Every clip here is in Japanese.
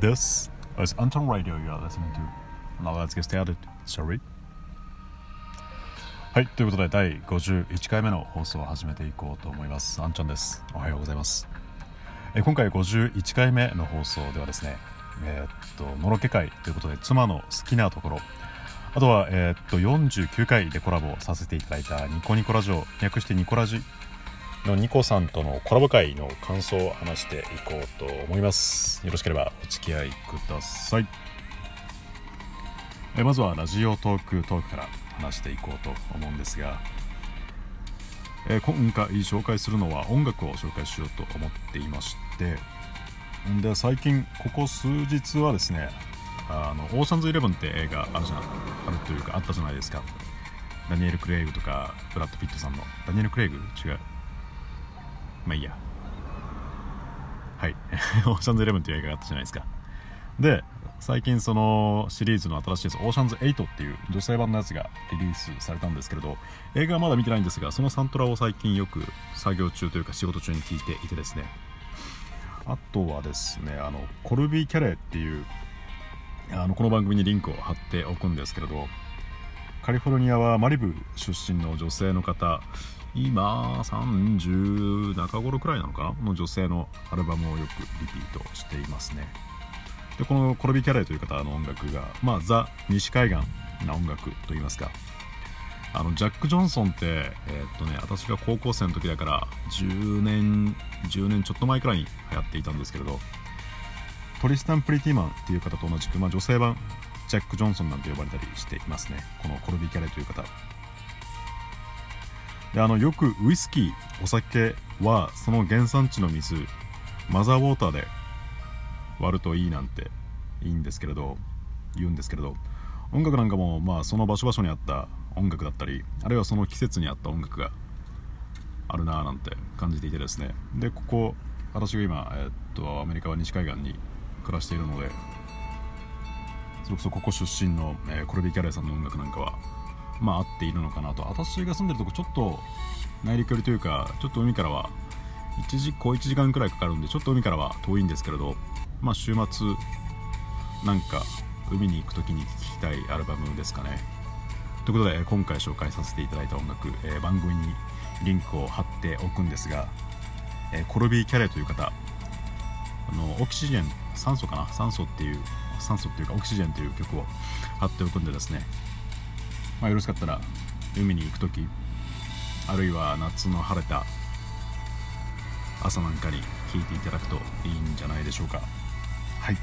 This is Anton Radio you are listening to. Now let's get started. Sorry. はい、ということで第51回目の放送を始めていこうと思います。アンちゃんです。おはようございます。え今回51回目の放送ではですね、えー、っと、のろけ会ということで、妻の好きなところ、あとは、えー、っと、49回でコラボさせていただいたニコニコラジオ、略してニコラジのニコさんとのコラボ会の感想を話していこうと思います。よろしければお付き合いください。えまずはラジオトークトークから話していこうと思うんですがえ今回紹介するのは音楽を紹介しようと思っていましてで最近ここ数日はですねあのオーシャンズイレブンって映画あるじゃん。あるというかあったじゃないですか。ダニエル・クレイグとかブラッド・ピットさんの。ダニエル・クレイグ？違う。まあいいや。はい。オーシャンズイレブンっていう映画があったじゃないですか。で最近そのシリーズの新しいやつオーシャンズ8っていう女性版のやつがリリースされたんですけれど映画はまだ見てないんですがそのサントラを最近よく作業中というか仕事中に聴いていてですね。あとはですねあのコルビー・キャレーっていうあのこの番組にリンクを貼っておくんですけれどカリフォルニアはマリブ出身の女性の方今30中頃くらいなのかなの女性のアルバムをよくリピートしていますね。でこのコロビキャレーという方の音楽が、まあ、ザ西海岸な音楽といいますか。あのジャック・ジョンソンって、えー、っとね、私が高校生の時だから10年10年ちょっと前くらいに流行っていたんですけれどトリスタン・プリティマンっていう方と同じく、まあ、女性版ジャック・ジョンソンなんて呼ばれたりしていますね。このコルビキャレーという方。であのよくウイスキーお酒はその原産地の水マザーウォーターで割るといいなんていいんですけれど言うんですけれど音楽なんかもまあその場所場所にあった音楽だったりあるいはその季節に合った音楽があるなぁなんて感じていてですね。でここ私が今、えー、っとアメリカは西海岸に暮らしているのでそれこそここ出身の、えー、コルビー・キャレーさんの音楽なんかはまあ合っているのかなと。私が住んでるとこちょっと内陸寄りというかちょっと海からは1時小1時間くらいかかるんでちょっと海からは遠いんですけれどまあ週末なんか海に行く時に聴きたいアルバムですかね。ということで今回紹介させていただいた音楽、えー、番組にリンクを貼っておくんですが、えー、コルビー・キャレーという方あのオキシジェン酸素かな？酸素っていう酸素っていうかオキシジェンという曲を貼っておくんでですねまあ、よろしかったら海に行く時あるいは夏の晴れた朝なんかに聴いていただくといいんじゃないでしょうか。はい。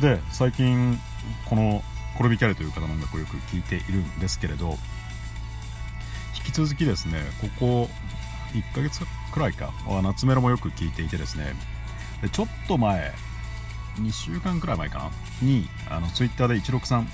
で最近このコルビキャレという方の音楽をよく聴いているんですけれど引き続きですねここ1ヶ月くらいか夏メロもよく聴いていてですねでちょっと前2週間くらい前かな？にあのツイッターで163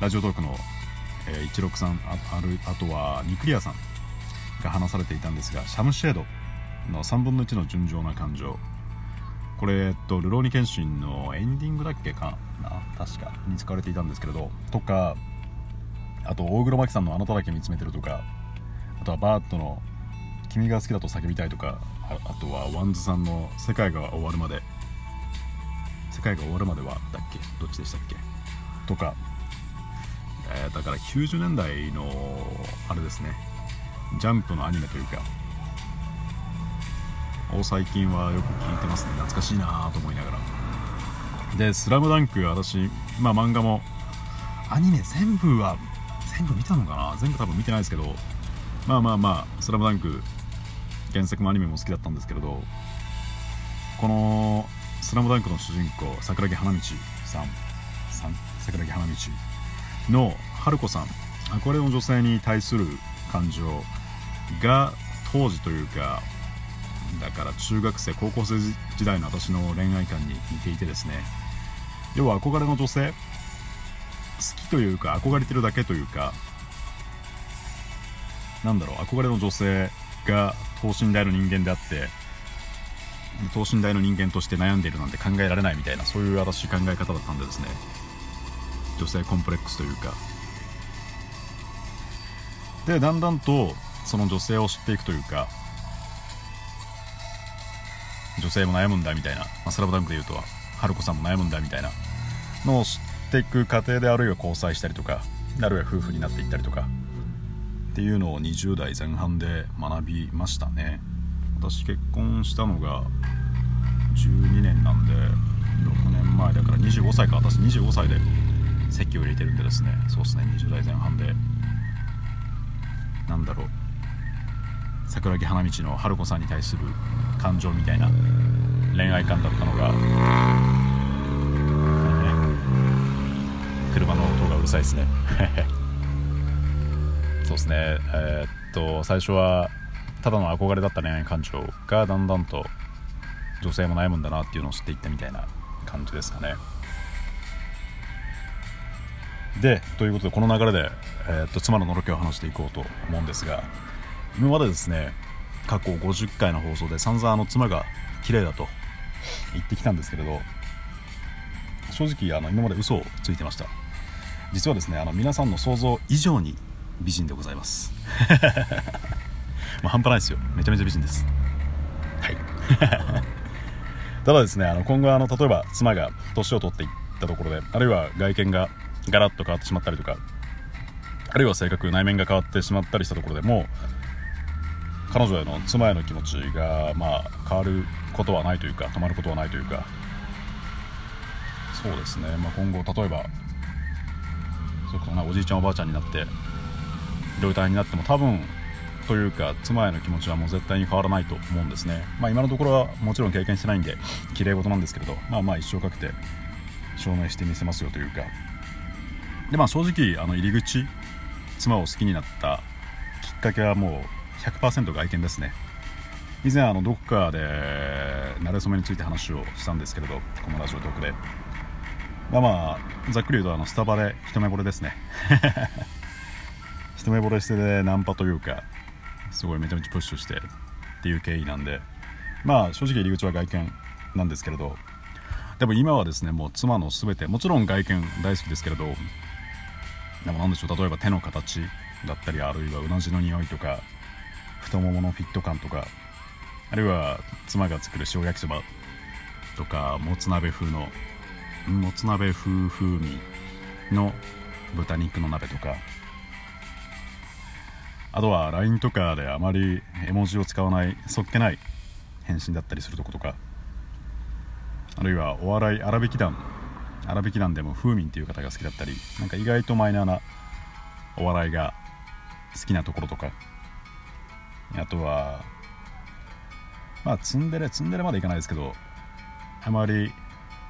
ラジオトークの、えー、16さんああるあとはニクリアさんが話されていたんですがシャムシェードの3分の1の純情な感情。これ、えっと、ルローニケンシンのエンディングだっけかな？確かに使われていたんですけれど。とかあと大黒摩季さんの「あなただけ見つめてる」とかあとは BAAD の「君が好きだと叫びたい」とかああとは WANDS さんの「世界が終わるまで」世界が終わるまではだっけ？どっちでしたっけ？とかえー、だから90年代のあれですね。ジャンプのアニメというか。最近はよく聞いてますね。懐かしいなと思いながら。で「スラムダンク私、まあ、漫画もアニメ全部は全部見たのかな？全部多分見てないですけど。まあまあまあ「スラムダンク原作もアニメも好きだったんですけれど。この「スラムダンクの主人公桜木花道さん。さん桜木花道。の春子さん。憧れの女性に対する感情が当時というかだから中学生高校生時代の私の恋愛観に似ていてですね。要は憧れの女性好きというか憧れてるだけというかなんだろう憧れの女性が等身大の人間であって等身大の人間として悩んでいるなんて考えられないみたいなそういう私考え方だったんでですね。女性コンプレックスというか。でだんだんとその女性を知っていくというか女性も悩むんだみたいな、まあ、スラムダンクで言うとは春子さんも悩むんだみたいな。のを知っていく過程であるいは交際したりとかあるいは夫婦になっていったりとかっていうのを20代前半で学びましたね。私結婚したのが12年なんで6年前だから25歳か。私25歳で席を入れてるんでですねそうですね20代前半で。なんだろう。桜木花道の春子さんに対する感情みたいな恋愛観だったのが、車の音がうるさいですね。そうですね。えー、っと最初はただの憧れだった恋愛感情がだんだんと女性も悩むんだなっていうのを知っていったみたいな感じですかね。でということでこの流れで、えー、っと妻ののろけを話していこうと思うんですが今までですね過去50回の放送で散々あの妻が綺麗だと言ってきたんですけれど正直あの今まで嘘をついてました。実はですねあの皆さんの想像以上に美人でございます。まあ半端ないですよ。めちゃめちゃ美人です。はい。ただですねあの今後あの例えば妻が年を取っていったところであるいは外見がガラッと変わってしまったりとかあるいは性格内面が変わってしまったりしたところでも彼女への妻への気持ちが、まあ、変わることはないというか止まることはないというかそうですね、まあ、今後例えばそうかなおじいちゃんおばあちゃんになっていろいろ大変になっても多分というか妻への気持ちはもう絶対に変わらないと思うんですね、まあ、今のところはもちろん経験してないんで綺麗事なんですけれどまあまあ一生かけて証明してみせますよというかでまあ正直あの入り口妻を好きになったきっかけはもう100%外見ですね。以前あのどこかで慣れ初めについて話をしたんですけれどこのラジオトークで。まあまあざっくり言うとあのスタバで一目惚れですね。一目惚れしてでナンパというかすごいめちゃめちゃプッシュしてっていう経緯なんで。まあ正直入り口は外見なんですけれど。でも今はですねもう妻の全てもちろん外見大好きですけれど。でも何でしょう例えば手の形だったりあるいはうなじの匂いとか太もものフィット感とかあるいは妻が作る塩焼きそばとかもつ鍋風のもつ鍋風風味の豚肉の鍋とかあとは LINE とかであまり絵文字を使わないそっけない返信だったりするとことかあるいはお笑い荒引き団荒引き団でも風味っていう方が好きだったりなんか意外とマイナーなお笑いが好きなところとかあとはまあツンデレツンデレまでいかないですけどあまり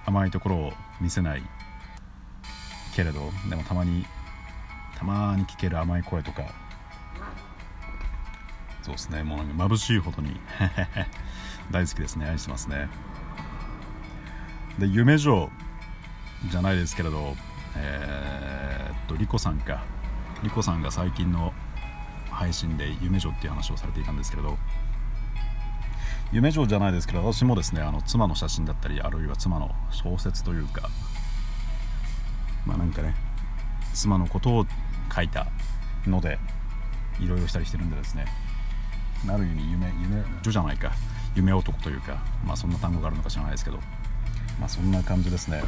甘いところを見せないけれどでもたまにたまに聞ける甘い声とかそうですねもう眩しいほどに大好きですね愛してますね。で夢女じゃないですけれどえー、っとリコさんか。リコさんが最近の配信で夢女っていう話をされていたんですけれど。夢女じゃないですけど私もですねあの妻の写真だったりあるいは妻の小説というかまあなんかね妻のことを書いたのでいろいろしたりしてるんでですね。ある意味夢夢女じゃないか。夢男というかまあそんな単語があるのか知らないですけど。まあそんな感じですね。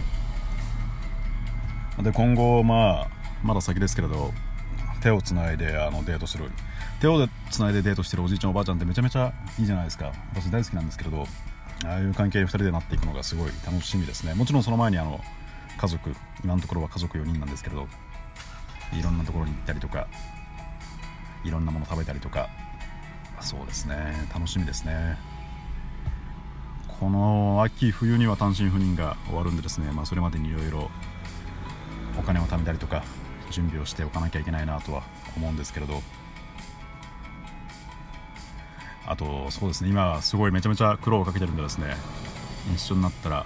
で今後まあまだ先ですけれど手をつないであのデートする。手をつないでデートしてるおじいちゃんおばあちゃんってめちゃめちゃいいじゃないですか。私大好きなんですけれどああいう関係に2人でなっていくのがすごい楽しみですね。もちろんその前にあの家族今のところは家族4人なんですけれどいろんなところに行ったりとかいろんなもの食べたりとか。そうですね。楽しみですね。この秋冬には単身赴任が終わるんでですね、まあ、それまでにいろいろお金を貯めたりとか準備をしておかなきゃいけないなとは思うんですけれど。あとそうですね今すごいめちゃめちゃ苦労をかけてるんでですね一緒になったら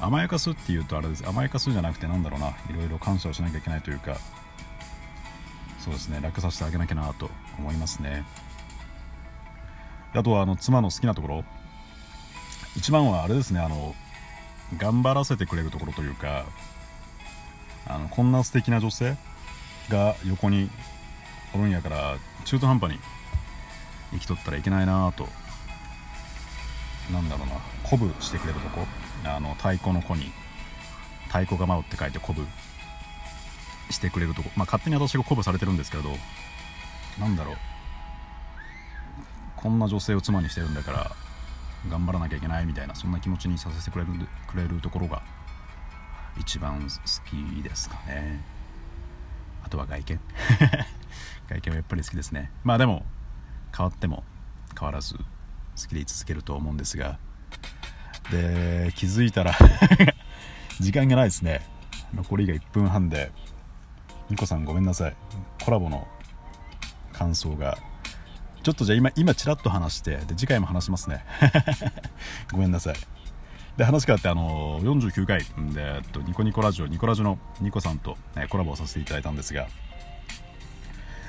甘やかすっていうとあれです。甘やかすじゃなくてなんだろうないろいろ感謝をしなきゃいけないというかそうですね楽させてあげなきゃなと思いますね。あとはあの妻の好きなところ。一番はあれですねあの頑張らせてくれるところというかあのこんな素敵な女性が横におるんやから中途半端に。生きとったらいけないなとなんだろうな鼓舞してくれるとこ。あの太鼓の子に太鼓が舞うって書いて鼓舞。してくれるとこ。まあ勝手に私が鼓舞されてるんですけど。なんだろう。こんな女性を妻にしてるんだから頑張らなきゃいけないみたいなそんな気持ちにさせてくれるくれるところが一番好きですかね。あとは外見。外見はやっぱり好きですね。まあでも変わっても変わらず好きでい続けると思うんですが。で気づいたら 時間がないですね。残りが1分半でニコさんごめんなさい。コラボの感想が。ちょっとじゃあ今今ちらっと話してで次回も話しますね。ごめんなさい。で話変わってあの49回で、えっと、ニコニコラジオニコラジオのニコさんと、ね、コラボをさせていただいたんですが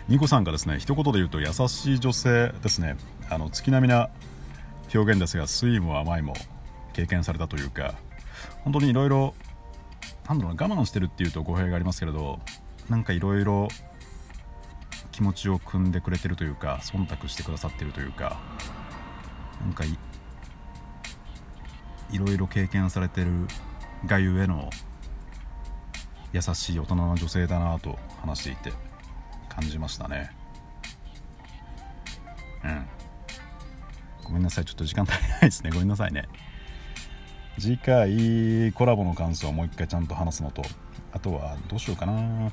ニコさんがですね一言で言うと優しい女性ですね。あの月並みな表現ですが酸いも甘いも経験されたというか本当にいろいろなんだろう我慢してるっていうと語弊がありますけれどなんかいろいろ気持ちを汲んでくれてるというか忖度してくださってるというかなんかいろいろ経験されてるがゆえの優しい大人な女性だなと話していて感じましたね。うん。ごめんなさいちょっと時間足りないですね。ごめんなさいね。次回コラボの感想をもう一回ちゃんと話すのとあとはどうしようかな。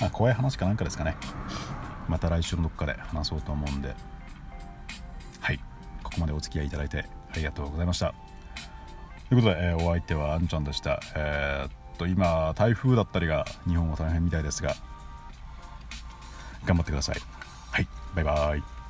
あ怖い話かなんかですかね。また来週のどっかで話そうと思うんで。はい。ここまでお付き合いいただいてありがとうございました。ということで、えー、お相手はあんちゃんでした。えー、っと今台風だったりが日本は大変みたいですが頑張ってください。はいバイバイ。